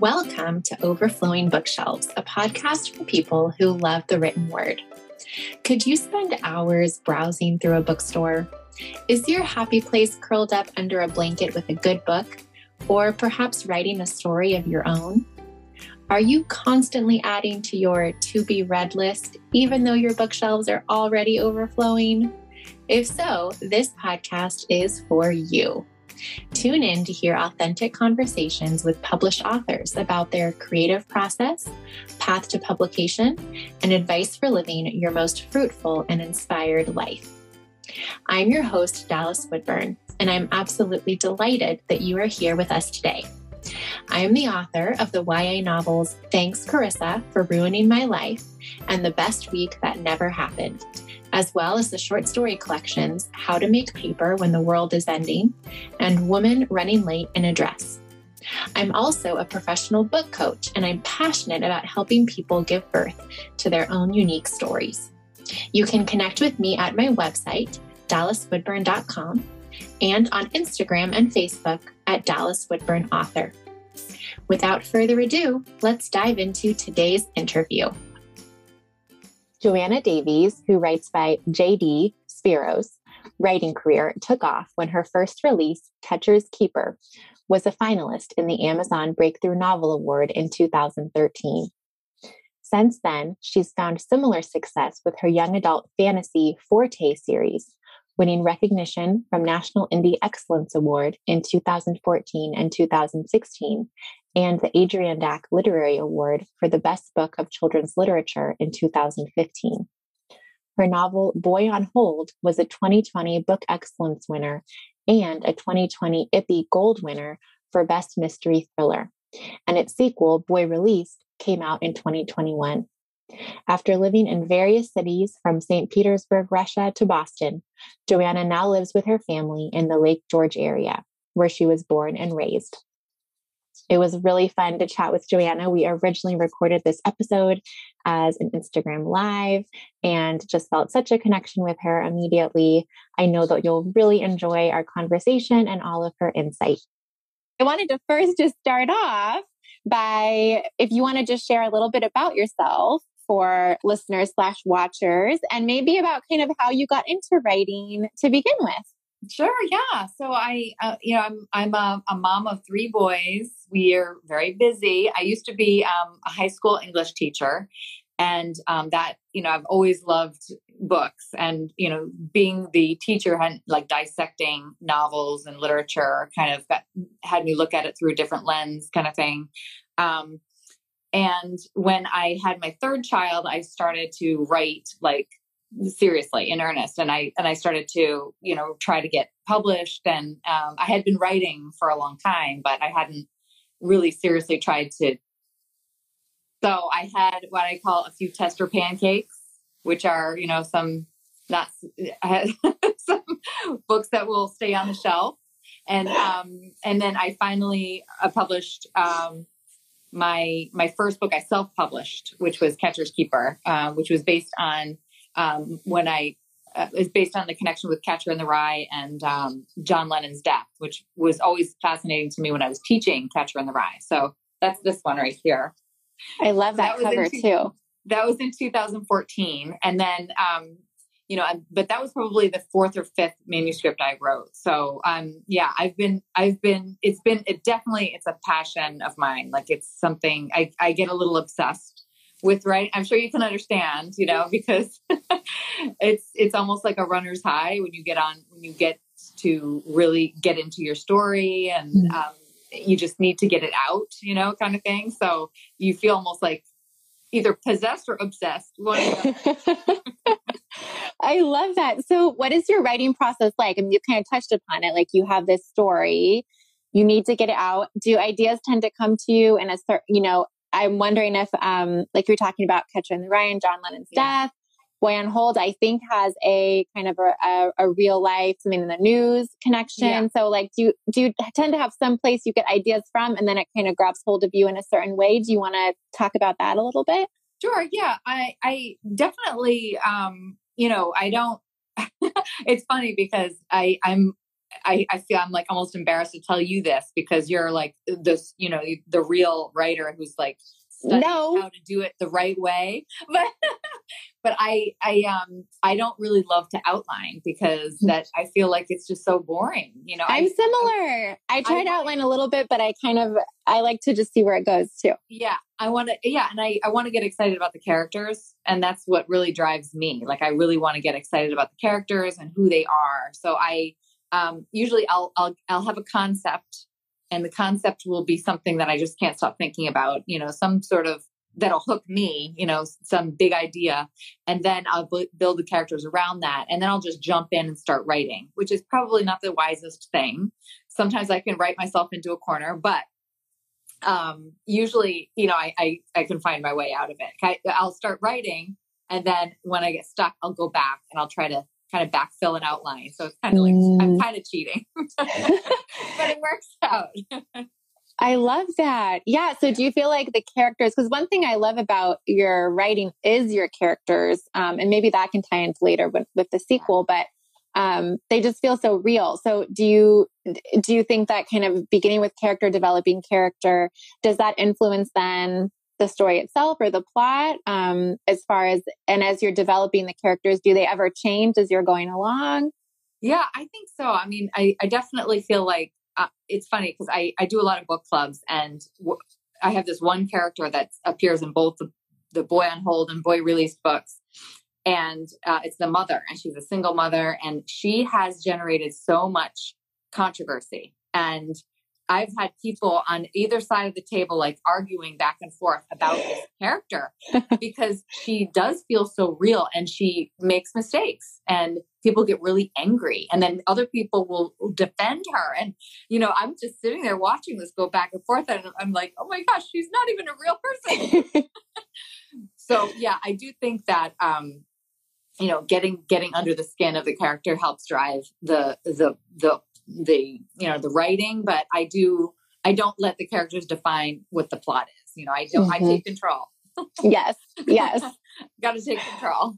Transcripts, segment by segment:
Welcome to Overflowing Bookshelves, a podcast for people who love the written word. Could you spend hours browsing through a bookstore? Is your happy place curled up under a blanket with a good book, or perhaps writing a story of your own? Are you constantly adding to your to be read list, even though your bookshelves are already overflowing? If so, this podcast is for you. Tune in to hear authentic conversations with published authors about their creative process, path to publication, and advice for living your most fruitful and inspired life. I'm your host, Dallas Woodburn, and I'm absolutely delighted that you are here with us today. I am the author of the YA novels Thanks, Carissa, for Ruining My Life and The Best Week That Never Happened as well as the short story collections How to Make Paper When the World is Ending and Woman Running Late in a Dress. I'm also a professional book coach, and I'm passionate about helping people give birth to their own unique stories. You can connect with me at my website, dallaswoodburn.com, and on Instagram and Facebook at Dallas Woodburn Author. Without further ado, let's dive into today's interview. Joanna Davies, who writes by J.D. Spiros, writing career took off when her first release, Catcher's Keeper, was a finalist in the Amazon Breakthrough Novel Award in 2013. Since then, she's found similar success with her young adult fantasy Forte series, winning recognition from National Indie Excellence Award in 2014 and 2016, and the Adirondack Literary Award for the Best Book of Children's Literature in 2015. Her novel Boy on Hold was a 2020 Book Excellence winner and a 2020 IPPY Gold winner for Best Mystery Thriller. And its sequel, Boy Released, came out in 2021. After living in various cities from St. Petersburg, Russia to Boston, Joanna now lives with her family in the Lake George area, where she was born and raised. It was really fun to chat with Joanna. We originally recorded this episode as an Instagram live and just felt such a connection with her immediately. I know that you'll really enjoy our conversation and all of her insight. I wanted to first just start off by if you want to just share a little bit about yourself for listeners slash watchers and maybe about kind of how you got into writing to begin with. Sure. Yeah. So I, uh, you know, I'm I'm a, a, mom of three boys. We are very busy. I used to be um, a high school English teacher, and um, that you know I've always loved books, and you know, being the teacher had like dissecting novels and literature, kind of got, had me look at it through a different lens, kind of thing. Um, and when I had my third child, I started to write like seriously in earnest. And i and i started to you know try to get published. And um, i had been writing for a long time but i hadn't really seriously tried to. So i had what i call a few tester pancakes which are you know some not some books that will stay on the shelf. And um and then i finally uh, published um my my first book i self-published which was catcher's keeper uh, which was based on um, when I uh, is based on the connection with Catcher in the Rye and um, John Lennon's death, which was always fascinating to me when I was teaching Catcher in the Rye. So that's this one right here. I love that, that cover two, too. That was in 2014, and then um, you know, but that was probably the fourth or fifth manuscript I wrote. So um, yeah, I've been, I've been, it's been, it definitely, it's a passion of mine. Like it's something I, I get a little obsessed with writing i'm sure you can understand you know because it's it's almost like a runner's high when you get on when you get to really get into your story and mm-hmm. um, you just need to get it out you know kind of thing so you feel almost like either possessed or obsessed I love that. So, what is your writing process like? I mean, you kind of touched upon it. Like, you have this story, you need to get it out. Do ideas tend to come to you in a certain, you know, I'm wondering if, um, like you're talking about Catcher in the Rye, John Lennon's yeah. death, Boy on Hold, I think has a kind of a, a, a real life, something in the news connection. Yeah. So, like, do you, do you tend to have some place you get ideas from, and then it kind of grabs hold of you in a certain way? Do you want to talk about that a little bit? Sure. Yeah, I, I definitely, um, you know, I don't. it's funny because I, I'm I, I feel I'm like almost embarrassed to tell you this because you're like this, you know, the real writer who's like no. how to do it the right way. But but I I um I don't really love to outline because mm. that I feel like it's just so boring. You know, I'm I, similar. I try I to outline a little bit, but I kind of I like to just see where it goes too. Yeah, I want to. Yeah, and I I want to get excited about the characters, and that's what really drives me. Like I really want to get excited about the characters and who they are. So I um usually I'll I'll I'll have a concept and the concept will be something that I just can't stop thinking about, you know, some sort of that'll hook me, you know, some big idea. And then I'll b- build the characters around that. And then I'll just jump in and start writing, which is probably not the wisest thing. Sometimes I can write myself into a corner, but um, usually, you know, I, I, I can find my way out of it. I, I'll start writing. And then when I get stuck, I'll go back and I'll try to kind of backfill an outline. So it's kind of like mm. I'm kind of cheating, but it works out. I love that. Yeah. So do you feel like the characters, because one thing I love about your writing is your characters, um, and maybe that can tie into later with, with the sequel, but um, they just feel so real. So do you do you think that kind of beginning with character, developing character, does that influence then the story itself or the plot um, as far as and as you're developing the characters do they ever change as you're going along yeah i think so i mean i, I definitely feel like uh, it's funny because I, I do a lot of book clubs and w- i have this one character that appears in both the, the boy on hold and boy released books. And uh, it's the mother and she's a single mother and she has generated so much controversy. And I've had people on either side of the table like arguing back and forth about this character because she does feel so real and she makes mistakes and people get really angry and then other people will defend her. And you know I'm just sitting there watching this go back and forth and I'm like oh my gosh she's not even a real person. So yeah I do think that um you know getting getting under the skin of the character helps drive the the the the you know the writing but i do i don't let the characters define what the plot is you know i don't mm-hmm. i take control yes yes got to take control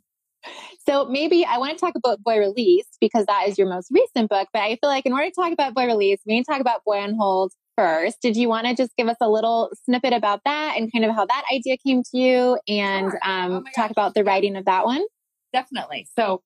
so maybe I want to talk about Boy Release because that is your most recent book. But I feel like in order to talk about Boy Release, we need to talk about Boy on Hold first. Did you want to just give us a little snippet about that and kind of how that idea came to you and sure. um, oh talk about the writing of that one? Definitely. So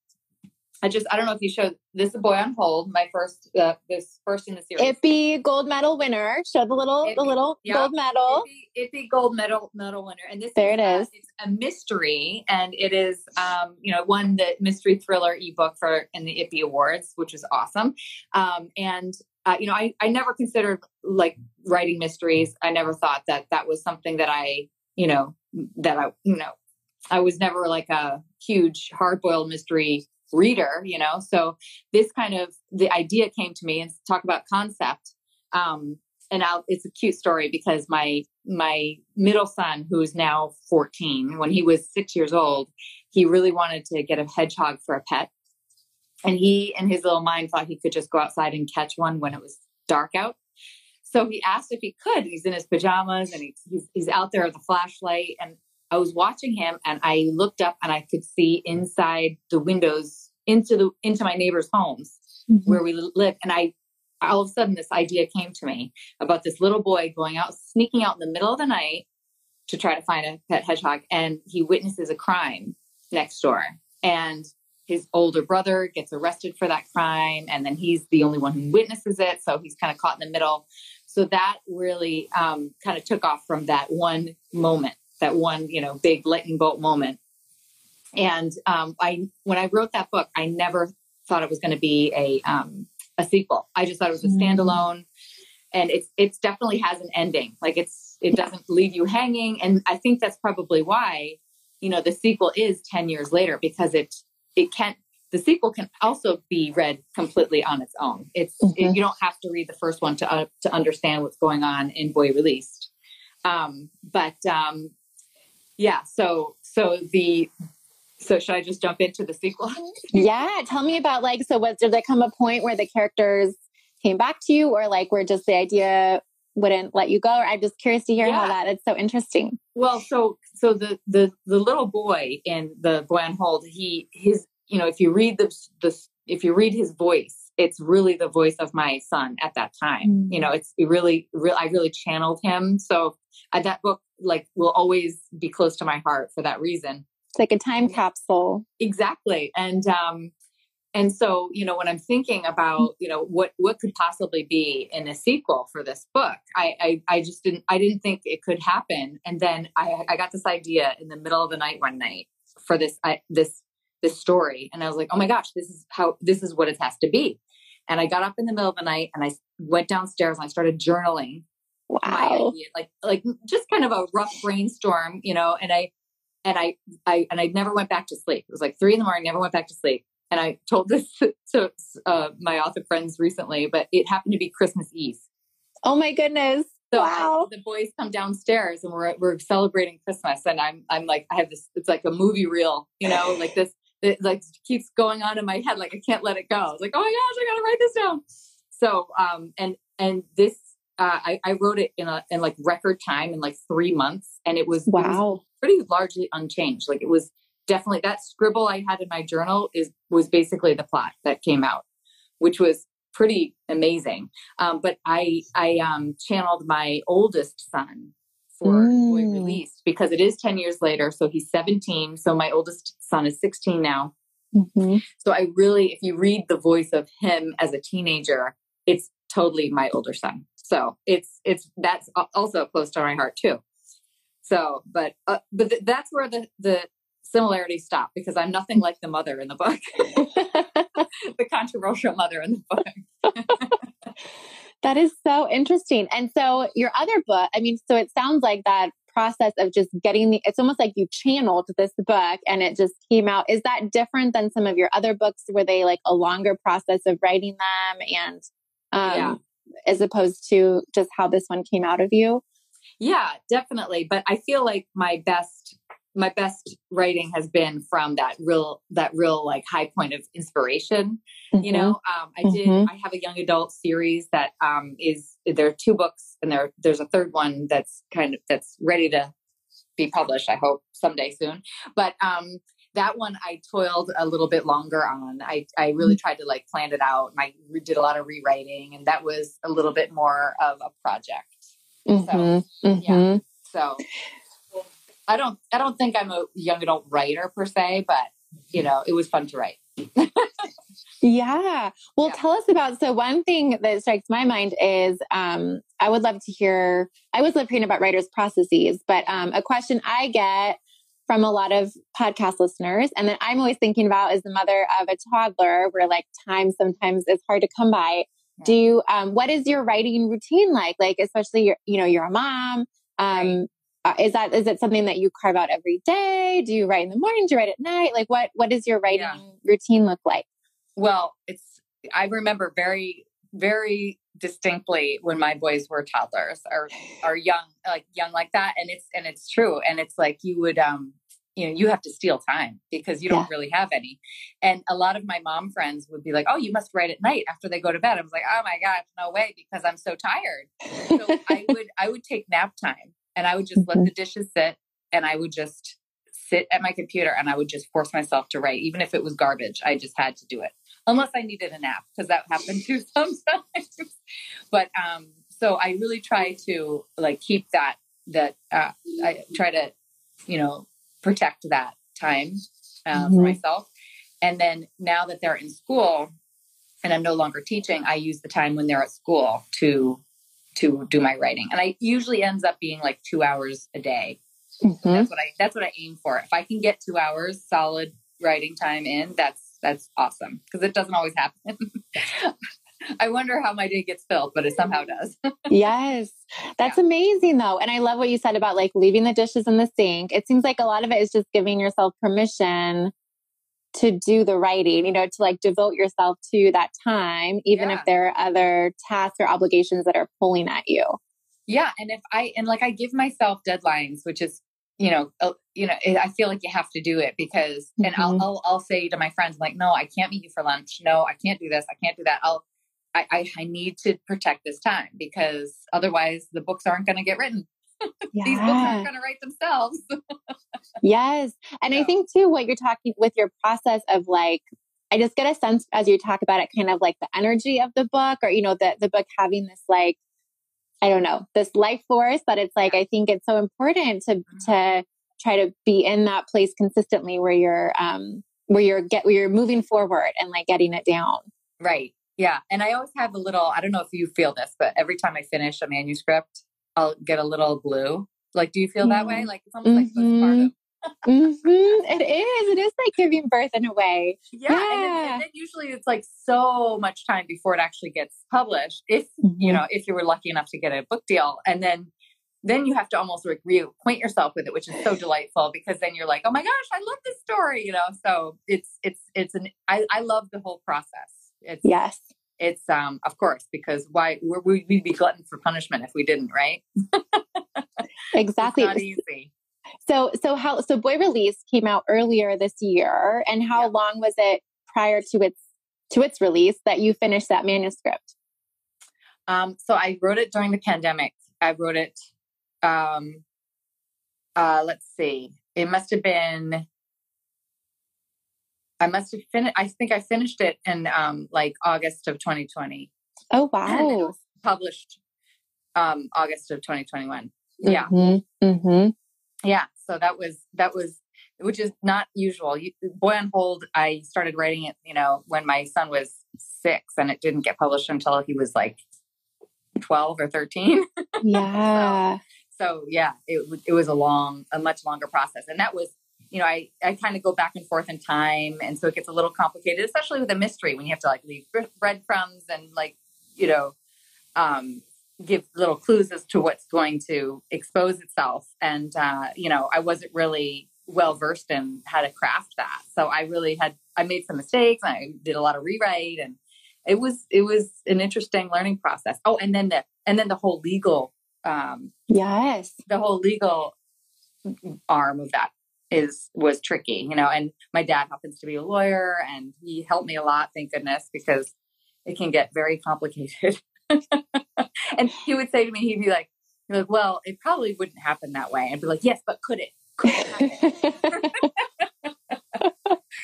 I just I don't know if you showed this boy on hold, my first uh, this first in the series. IPPY gold medal winner. Show the little IPPY, the little yeah, gold medal. IPPY, IPPY gold medal medal winner. And this there is, it is. It's a mystery, and it is um, you know won the mystery thriller ebook for in the IPPY Awards, which is awesome. Um, and uh, you know I I never considered like writing mysteries. I never thought that that was something that I you know that I you know I was never like a huge hard boiled mystery reader, you know. So this kind of the idea came to me and talk about concept. Um, and I'll, it's a cute story because my my middle son, who is now 14, when he was six years old, he really wanted to get a hedgehog for a pet. And he, in his little mind, thought he could just go outside and catch one when it was dark out. So he asked if he could. He's in his pajamas and he's, he's, he's out there with a flashlight. And I was watching him and I looked up and I could see inside the windows into the into my neighbors' homes mm-hmm. where we live. And I all of a sudden this idea came to me about this little boy going out, sneaking out in the middle of the night to try to find a pet hedgehog. And he witnesses a crime next door. And his older brother gets arrested for that crime. And then he's the only one who witnesses it. So he's kind of caught in the middle. So that really um, kind of took off from that one moment that one, you know, big lightning bolt moment. And um, I, when I wrote that book, I never thought it was going to be a um, a sequel. I just thought it was a mm. standalone, and it's it's definitely has an ending. Like it's it doesn't leave you hanging, and I think that's probably why you know the sequel is ten years later because it it can't. The sequel can also be read completely on its own. It's mm-hmm. it, you don't have to read the first one to uh, to understand what's going on in Boy Released. Um, but um, yeah so so the so should i just jump into the sequel yeah tell me about like so was did there come a point where the characters came back to you or like where just the idea wouldn't let you go or i'm just curious to hear yeah. how that it's so interesting well so so the the the little boy in the boy on hold he his you know if you read the the if you read his voice it's really the voice of my son at that time. Mm. You know, it's it really, really, I really channeled him. So uh, that book like will always be close to my heart for that reason. It's like a time capsule. Exactly. And um and so, you know, when I'm thinking about, you know, what what could possibly be in a sequel for this book, I I, I just didn't I didn't think it could happen. And then I I got this idea in the middle of the night one night for this I, this this story, and I was like, oh my gosh, this is how this is what it has to be. And I got up in the middle of the night and I went downstairs and I started journaling. Wow. like like just kind of a rough brainstorm, you know, and I and I, I and I never went back to sleep. It was like three in the morning, never went back to sleep. And I told this to uh, my author friends recently, but it happened to be Christmas Eve. Oh my goodness! So wow. I, the boys come downstairs and we're we're celebrating Christmas, and I'm I'm like I have this. It's like a movie reel, you know, like this. It like keeps going on in my head, like I can't let it go. It's like, oh my gosh, I gotta write this down. So, um, and and this, uh, I, I wrote it in a in like record time in like three months, and it was wow. It was pretty largely unchanged. Like it was definitely that scribble I had in my journal is was basically the plot that came out, which was pretty amazing. Um, but I I um, channeled my oldest son for mm. Boy Released because it is 10 years later. So he's 17. So my oldest son is 16 now. Mm-hmm. So I really, if you read the voice of him as a teenager, it's totally my older son. So it's it's that's also close to my heart too. So, but uh, but th- that's where the the similarities stop because I'm nothing like the mother in the book, the controversial mother in the book. that is so interesting. And so your other book, I mean, so it sounds like that process of just getting the it's almost like you channeled this book and it just came out is that different than some of your other books where they like a longer process of writing them and um yeah. as opposed to just how this one came out of you yeah, definitely. But I feel like my best my best writing has been from that real that real like high point of inspiration mm-hmm. you know um, i did mm-hmm. i have a young adult series that um, is there are two books and there there's a third one that's kind of that's ready to be published i hope someday soon but um that one i toiled a little bit longer on i i really mm-hmm. tried to like plan it out and i did a lot of rewriting and that was a little bit more of a project Mm-hmm, so. Mm-hmm. So I don't I don't think I'm a young adult writer per se, but you know, it was fun to write. yeah. Well, yeah. tell us about so one thing that strikes my mind is um I would love to hear I always love hearing about writers' processes, but um a question I get from a lot of podcast listeners. And then I'm always thinking about as the mother of a toddler where like time sometimes is hard to come by. Do you um, what is your writing routine like? Like especially your you know you're a mom um uh, is that is it something that you carve out every day? Do you write in the morning? Do you write at night? Like what what does your writing yeah. routine look like? Well it's i remember very very distinctly when my boys were toddlers or are young like young like that and it's and it's true and it's like you would um you know you have to steal time because you don't yeah. really have any and a lot of my mom friends would be like oh you must write at night after they go to bed i was like oh my gosh no way because i'm so tired so i would i would take nap time and i would just let mm-hmm. the dishes sit and i would just sit at my computer and i would just force myself to write even if it was garbage i just had to do it unless i needed a nap because that happened too sometimes but um so i really try to like keep that that uh, i try to you know protect that time uh, mm-hmm. for myself. And then now that they're in school and I'm no longer teaching, I use the time when they're at school to to do my writing. And I usually ends up being like two hours a day. Mm-hmm. That's what I that's what I aim for. If I can get two hours solid writing time in, that's that's awesome because it doesn't always happen. I wonder how my day gets filled, but it somehow does. yes. That's yeah. amazing though. And I love what you said about like leaving the dishes in the sink. It seems like a lot of it is just giving yourself permission to do the writing, you know, to like devote yourself to that time, even yeah. if there are other tasks or obligations that are pulling at you. Yeah. And if I, and like I give myself deadlines, which is, you know, uh, you know, I feel like you have to do it because, mm-hmm. and I'll, mm-hmm. I'll, I'll say to my friends, like, no, I can't meet you for lunch. No, I can't do this. I can't do that. I'll, I, I, I need to protect this time because otherwise the books aren't going to get written. Yeah. These books aren't going to write themselves. yes. And I think too, what you're talking with your process of like, I just get a sense as you talk about it, kind of like the energy of the book, or you know, the the book having this like, I don't know, this life force that it's like. I think it's so important to mm-hmm. to try to be in that place consistently where you're um where you're get where you're moving forward and like getting it down. Right. Yeah. And I always have a little. I don't know if you feel this, but every time I finish a manuscript, I'll get a little blue. Like, do you feel that way? Mm-hmm. Like it's almost mm-hmm. like postpartum mm-hmm. It is. It is like giving birth in a way. Yeah. yeah. And, then, and, then, usually it's like so much time before it actually gets published. If, mm-hmm. you know, if you were lucky enough to get a book deal. And then, then you have to almost like reacquaint yourself with it, which is so delightful because then you're like, oh my gosh, I love this story, you know? So it's, it's, it's an, I, I love the whole process. It's, yes. It's, um, of course, because why would we'd be glutton for punishment if we didn't, right? exactly. It's not easy. So so how so Boy Release came out earlier this year, and how yeah. long was it prior to its to its release that you finished that manuscript? Um, so I wrote it during the pandemic. I wrote it. Um, uh, let's see. It must have been. I must have finished. I think I finished it in um, like August of 2020. Oh wow! published um, August of 2021. Yeah. Mm-hmm. Yeah. So that was, that was, which is not usual. You, Boy on Hold, I started writing it, you know, when my son was six and it didn't get published until he was like 12 or 13. Yeah. so, so, yeah, it, it was a long, a much longer process. And that was, you know, I, I kind of go back and forth in time. And so it gets a little complicated, especially with a mystery when you have to like leave breadcrumbs and like, you know, um, give little clues as to what's going to expose itself. And, uh, you know, I wasn't really well versed in how to craft that. So I really had, I made some mistakes. I did a lot of rewrite and it was, it was an interesting learning process. Oh, and then the, and then the whole legal, um, yes, the whole legal arm of that is, was tricky, you know, and my dad happens to be a lawyer and he helped me a lot. Thank goodness, because it can get very complicated. and he would say to me, he'd be like, he'd be like, well, it probably wouldn't happen that way. I'd be like, yes, but could it? Could it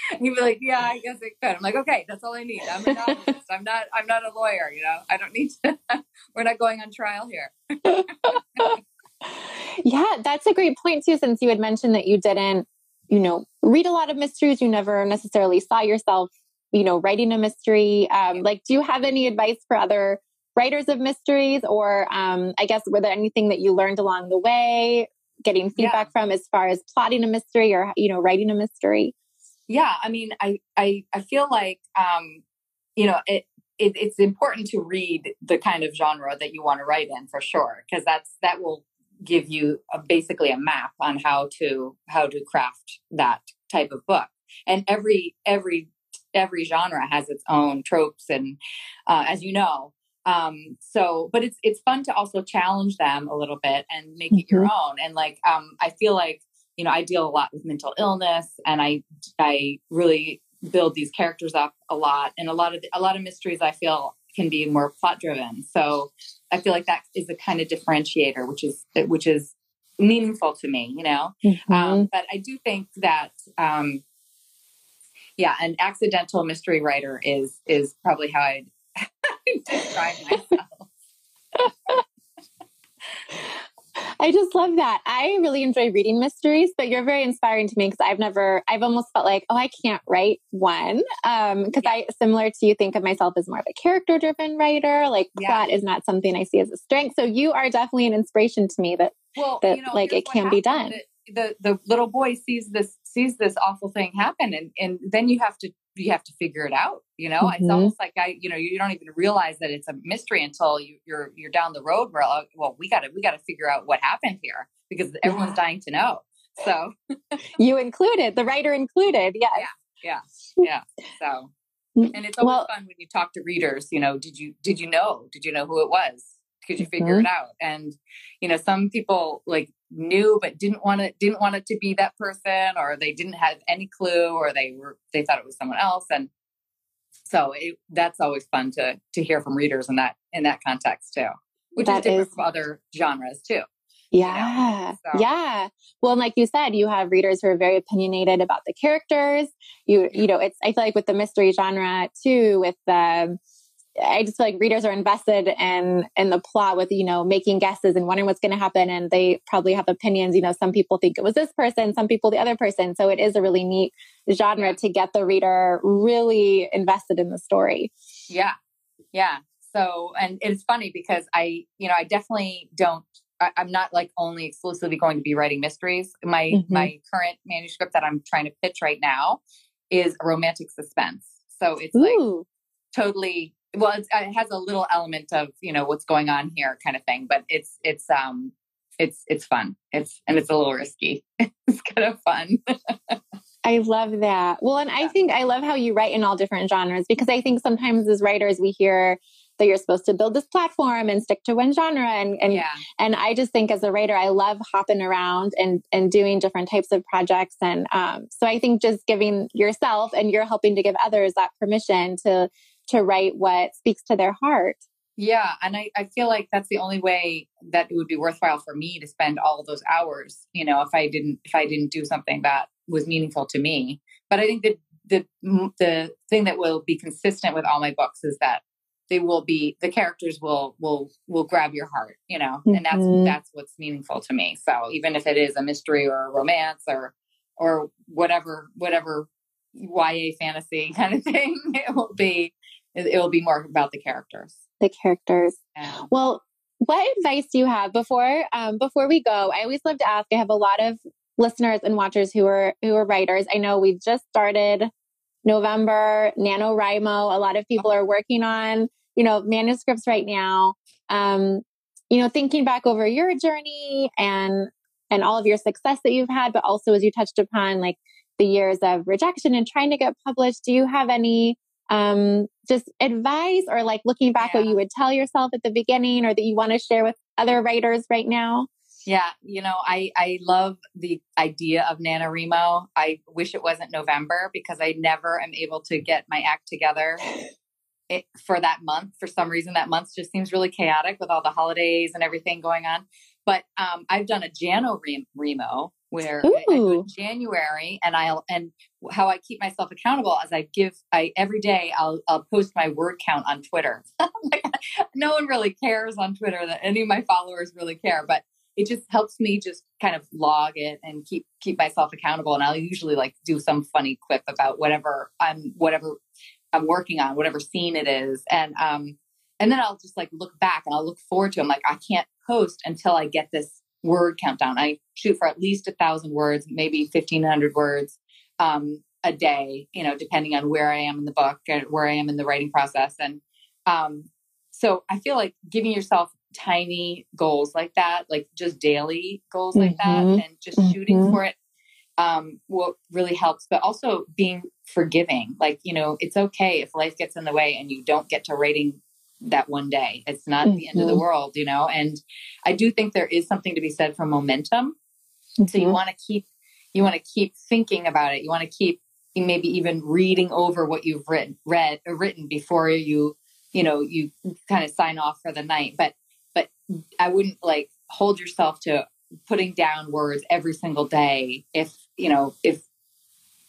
he'd be like, yeah, I guess it could. I'm like, okay, that's all I need. I'm a novelist. I'm not, I'm not a lawyer. You know, I don't need to, we're not going on trial here. yeah, that's a great point too, since you had mentioned that you didn't, you know, read a lot of mysteries. You never necessarily saw yourself, you know, writing a mystery. Um, like, do you have any advice for other writers of mysteries or um, i guess were there anything that you learned along the way getting feedback yeah. from as far as plotting a mystery or you know writing a mystery yeah i mean i i, I feel like um, you know it, it it's important to read the kind of genre that you want to write in for sure because that's that will give you a, basically a map on how to how to craft that type of book and every every every genre has its own tropes and uh, as you know um, so, but it's it's fun to also challenge them a little bit and make mm-hmm. it your mm-hmm. own. And like, um, I feel like you know, I deal a lot with mental illness, and I I really build these characters up a lot. And a lot of a lot of mysteries I feel can be more plot driven. So I feel like that is a kind of differentiator, which is which is meaningful to me. You know, mm-hmm. um, but I do think that. Um, yeah, an accidental mystery writer is is probably how I'd describe myself. I just love that. I really enjoy reading mysteries, but you're very inspiring to me because I've never, I've almost felt like, oh, I can't write one. Um, because yeah. I, similar to you, think of myself as more of a character driven writer. Like yeah. plot is not something I see as a strength. So you are definitely an inspiration to me that, well, that you know, like it can be done. The, the little boy sees this, sees this awful thing happen and, and then you have to you have to figure it out you know mm-hmm. it's almost like i you know you don't even realize that it's a mystery until you, are you're, you're down the road where like, well we got to we got to figure out what happened here because everyone's yeah. dying to know so you included the writer included yes. yeah yeah yeah so mm, and it's always well, fun when you talk to readers you know did you did you know did you know who it was could you figure mm-hmm. it out and you know some people like knew but didn't want it didn't want it to be that person or they didn't have any clue or they were they thought it was someone else and so it, that's always fun to to hear from readers in that in that context too which that is different is, from other genres too Yeah. You know? so. Yeah. Well, like you said, you have readers who are very opinionated about the characters. You, you know, it's, I feel like with the mystery genre too, with the, I just feel like readers are invested in in the plot with you know making guesses and wondering what's going to happen, and they probably have opinions. You know, some people think it was this person, some people the other person. So it is a really neat genre to get the reader really invested in the story. Yeah, yeah. So and it's funny because I you know I definitely don't I, am not like only exclusively going to be writing mysteries. My mm-hmm. my current manuscript that I'm trying to pitch right now is a romantic suspense. So it's Ooh. like totally well it has a little element of you know what's going on here kind of thing but it's it's um it's it's fun it's and it's a little risky it's kind of fun i love that well and yeah. i think i love how you write in all different genres because i think sometimes as writers we hear that you're supposed to build this platform and stick to one genre and and yeah. and I just think as a writer I love hopping around and and doing different types of projects and um, so I think just giving yourself and you're helping to give others that permission to to write what speaks to their heart. Yeah. And I, I feel like that's the only way that it would be worthwhile for me to spend all of those hours, you know, if I didn't, if I didn't do something that was meaningful to me. But I think that the, the thing that will be consistent with all my books is that they will be, the characters will, will, will grab your heart, you know, and that's, mm-hmm. that's what's meaningful to me. So even if it is a mystery or a romance or, or whatever, whatever YA fantasy kind of thing, it will be it, will be more about the characters. The characters. Yeah. Well, what advice do you have before um, before we go? I always love to ask. I have a lot of listeners and watchers who are who are writers. I know we've just started November NaNoWriMo. A lot of people are working on you know manuscripts right now. Um, you know, thinking back over your journey and and all of your success that you've had, but also as you touched upon, like the years of rejection and trying to get published. Do you have any um, just advice or like looking back yeah. what you would tell yourself at the beginning or that you want to share with other writers right now? Yeah, you know, I I love the idea of NaNoWriMo. I wish it wasn't November because I never am able to get my act together it, for that month. For some reason, that month just seems really chaotic with all the holidays and everything going on. But um, I've done a Jano Remo where I, I do January and I'll and how I keep myself accountable as I give I every day I'll I'll post my word count on Twitter. no one really cares on Twitter that any of my followers really care, but it just helps me just kind of log it and keep keep myself accountable. And I'll usually like do some funny quip about whatever I'm whatever I'm working on, whatever scene it is. And um and then I'll just like look back and I'll look forward to. It. I'm like I can't post until I get this word countdown. I shoot for at least a thousand words, maybe 1500 words um, a day, you know, depending on where I am in the book and where I am in the writing process. And um, so I feel like giving yourself tiny goals like that, like just daily goals mm-hmm. like that, mm-hmm. and just mm-hmm. shooting for it um, what really helps, but also being forgiving. Like, you know, it's okay if life gets in the way and you don't get to writing that one day. It's not mm-hmm. the end of the mm-hmm. world, you know. And I do think there is something to be said for momentum. Mm-hmm. So you mm-hmm. want to keep you want to keep thinking about it. You want to keep maybe even reading over what you've written read or written before you you know you kind of sign off for the night. But but I wouldn't like hold yourself to putting down words every single day if you know if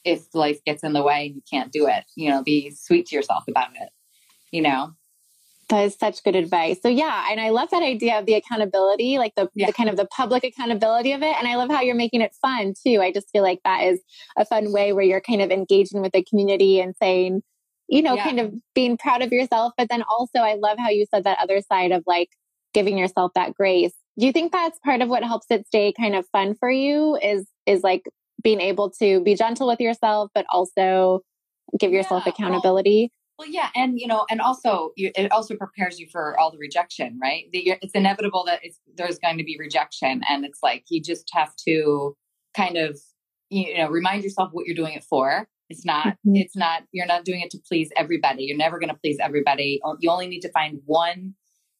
if life gets in the way and you can't do it you know be sweet to yourself about it you know that is such good advice. So yeah, and I love that idea of the accountability, like the, yeah. the, kind of the public accountability of it. And I love how you're making it fun too. I just feel like that is a fun way where you're kind of engaging with the community and saying, you know, yeah. kind of being proud of yourself. But then also I love how you said that other side of like giving yourself that grace. Do you think that's part of what helps it stay kind of fun for you is is like being able to be gentle with yourself, but also give yourself yeah, accountability? Well, yeah, and you know, and also you, it also prepares you for all the rejection, right? The, it's inevitable that there's going to be rejection, and it's like you just have to kind of you know remind yourself what you're doing it for. It's not. Mm-hmm. It's not. You're not doing it to please everybody. You're never going to please everybody. You only need to find one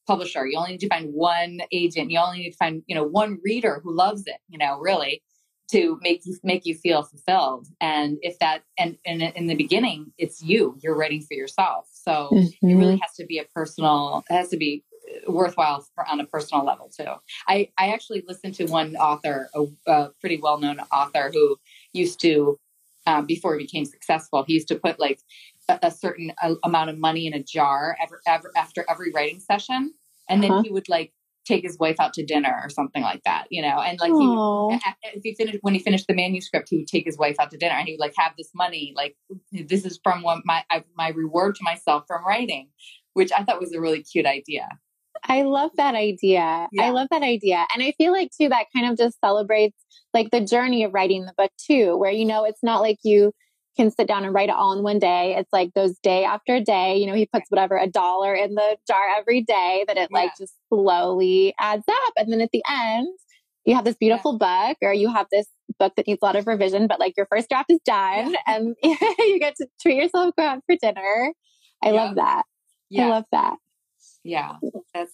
publisher. You only need to find one agent. You only need to find you know one reader who loves it. You know, really to make you make you feel fulfilled and if that and, and in the beginning it's you you're writing for yourself so mm-hmm. it really has to be a personal it has to be worthwhile for, on a personal level too. I, I actually listened to one author, a, a pretty well known author who used to, uh, before he became successful, he used to put like a, a certain a, amount of money in a jar ever, ever, after every writing session. And then uh-huh. he would like take his wife out to dinner or something like that, you know. And like, he would, if he finished when he finished the manuscript, he would take his wife out to dinner, and he would like have this money, like this is from what my my reward to myself from writing, which I thought was a really cute idea. I love that idea. Yeah. I love that idea. And I feel like too that kind of just celebrates like the journey of writing the book too, where you know it's not like you can sit down and write it all in one day. It's like goes day after day. You know, he puts whatever a dollar in the jar every day that it yeah. like just slowly adds up. And then at the end, you have this beautiful yeah. book or you have this book that needs a lot of revision, but like your first draft is done yeah. and you get to treat yourself, go out for dinner. I love that. I love that. Yeah, that's.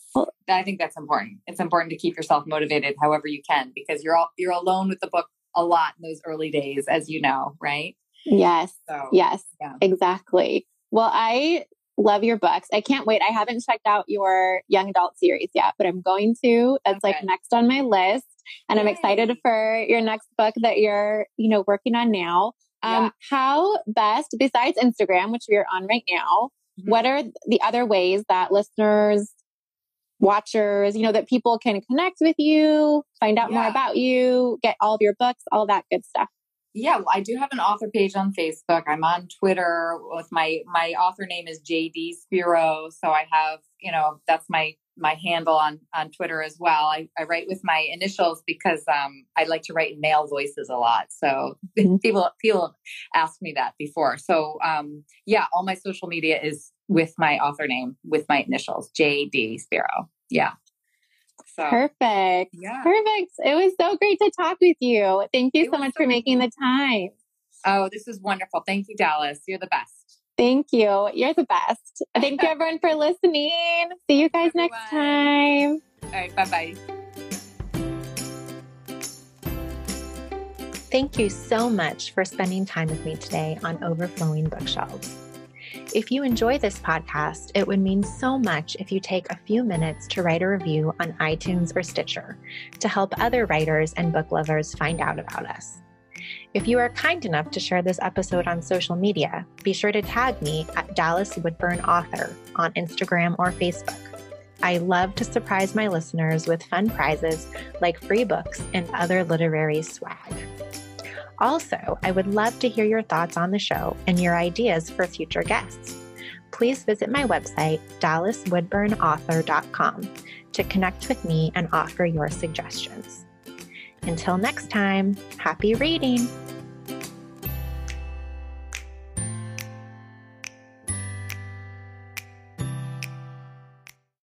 I think that's important. It's important to keep yourself motivated, however you can, because you're all, you're alone with the book a lot in those early days, as you know, right? Yes. So, yes. Yeah. Exactly. Well, I love your books. I can't wait. I haven't checked out your young adult series yet, but I'm going to. That's okay. like next on my list. And Yay. I'm excited for your next book that you're, you know, working on now. Um, yeah. How best, besides Instagram, which we are on right now, mm-hmm. what are the other ways that listeners, watchers, you know, that people can connect with you, find out yeah. more about you, get all of your books, all that good stuff? Yeah, well, I do have an author page on Facebook. I'm on Twitter with my my author name is JD Spero. So I have, you know, that's my my handle on on Twitter as well. I, I write with my initials because um, I like to write male voices a lot. So mm-hmm. people people asked me that before. So um, yeah, all my social media is with my author name with my initials JD Spero. Yeah. So, Perfect. Yeah. Perfect. It was so great to talk with you. Thank you so much so for making the time. Oh, this is wonderful. Thank you, Dallas. You're the best. Thank you. You're the best. Thank you, everyone, for listening. See you guys next time. All right. Bye bye. Thank you so much for spending time with me today on Overflowing Bookshelves. If you enjoy this podcast, it would mean so much if you take a few minutes to write a review on iTunes or Stitcher to help other writers and book lovers find out about us. If you are kind enough to share this episode on social media, be sure to tag me at Dallas Woodburn Author on Instagram or Facebook. I love to surprise my listeners with fun prizes like free books and other literary swag. Also, I would love to hear your thoughts on the show and your ideas for future guests. Please visit my website, dallaswoodburnauthor.com, to connect with me and offer your suggestions. Until next time, happy reading!